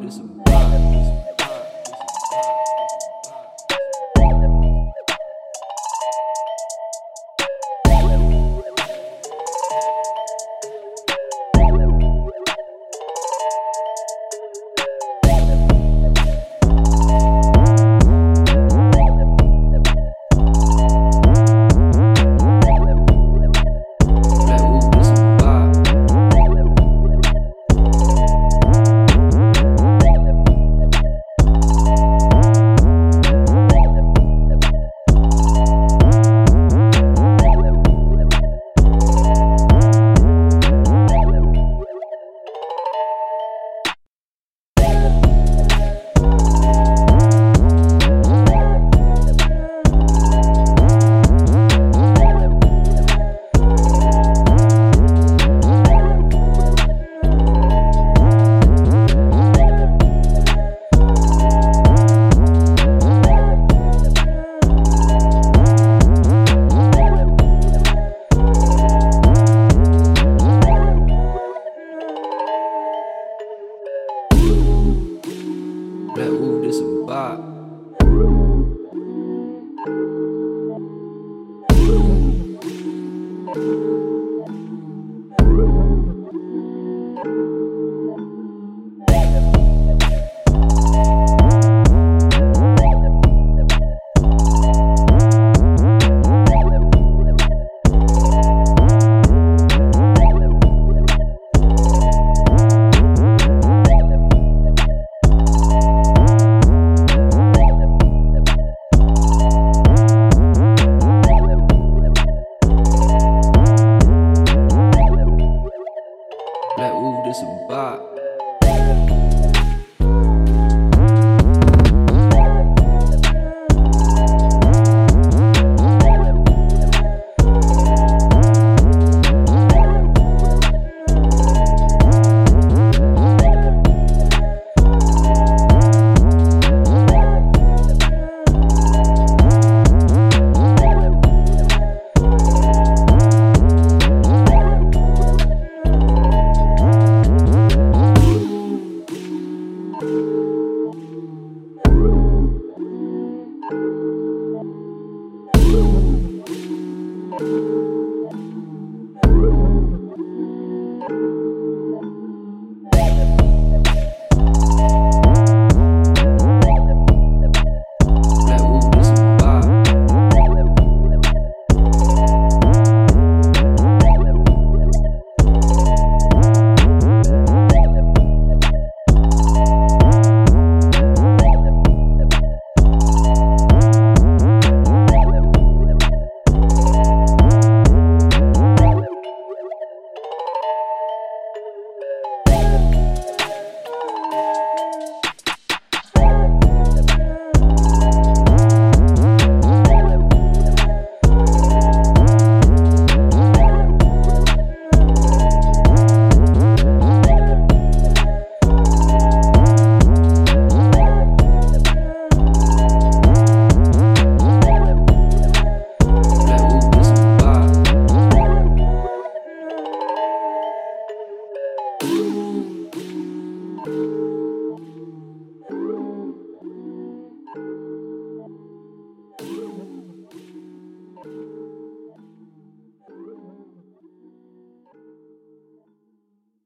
Buddhism Ooh.